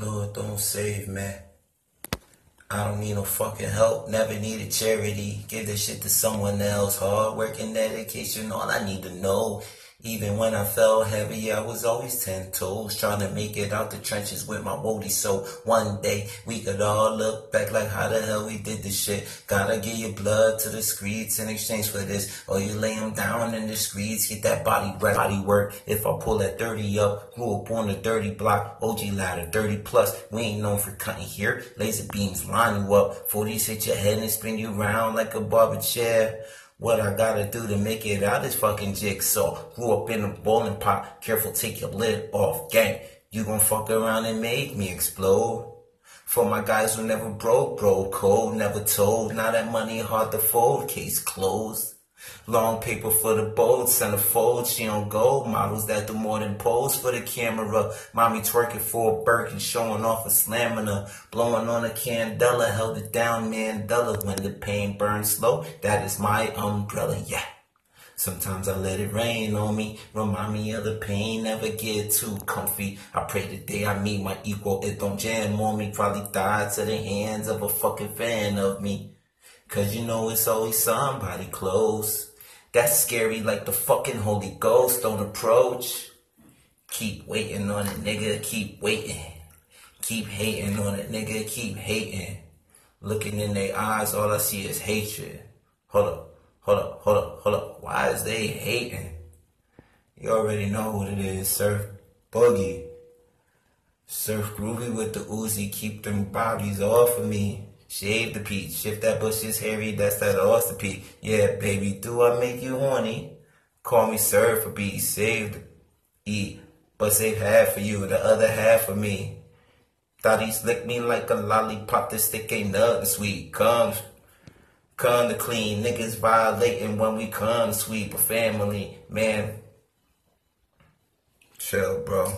Lord, don't save me. I don't need no fucking help. Never needed charity. Give this shit to someone else. Hard work and dedication. All I need to know. Even when I fell heavy, I was always ten toes, trying to make it out the trenches with my woody. So one day we could all look back like how the hell we did this shit. Gotta give your blood to the streets in exchange for this, or you lay them down in the streets, get that body right, body work. If I pull that dirty up, grew up on the dirty block, OG ladder, dirty plus. We ain't known for cutting here. Laser beams line you up, 40s hit your head and spin you round like a barber chair. What I gotta do to make it out is fucking jigsaw. Grew up in a bowling pot. Careful, take your lid off. Gang, you gon' fuck around and make me explode. For my guys who never broke, broke cold, never told. Now that money hard to fold, case closed. Long paper for the bold, centerfold, she on gold. Models that do more than pose for the camera. Mommy twerking for a Birkin, showing off a her, Blowing on a candela, held it down, Mandela. When the pain burns slow, that is my umbrella, yeah. Sometimes I let it rain on me, remind me of the pain, never get too comfy. I pray the day I meet my equal, it don't jam on me, probably die to the hands of a fucking fan of me. Cause you know it's always somebody close. That's scary like the fucking Holy Ghost. Don't approach. Keep waiting on it, nigga. Keep waiting. Keep hating on it, nigga. Keep hating. Looking in their eyes, all I see is hatred. Hold up, hold up, hold up, hold up. Why is they hating? You already know what it is, Surf Boogie. Surf Groovy with the Uzi. Keep them bodies off of me. Shave the peach, shift that bush is hairy, that's that oyster peak. Yeah, baby, do I make you horny? Call me sir for be saved, eat, but save half for you, the other half for me. Thought he slicked me like a lollipop, this stick ain't nothing sweet. Come, come to clean, niggas violating when we come sweet, but family, man. Chill, bro.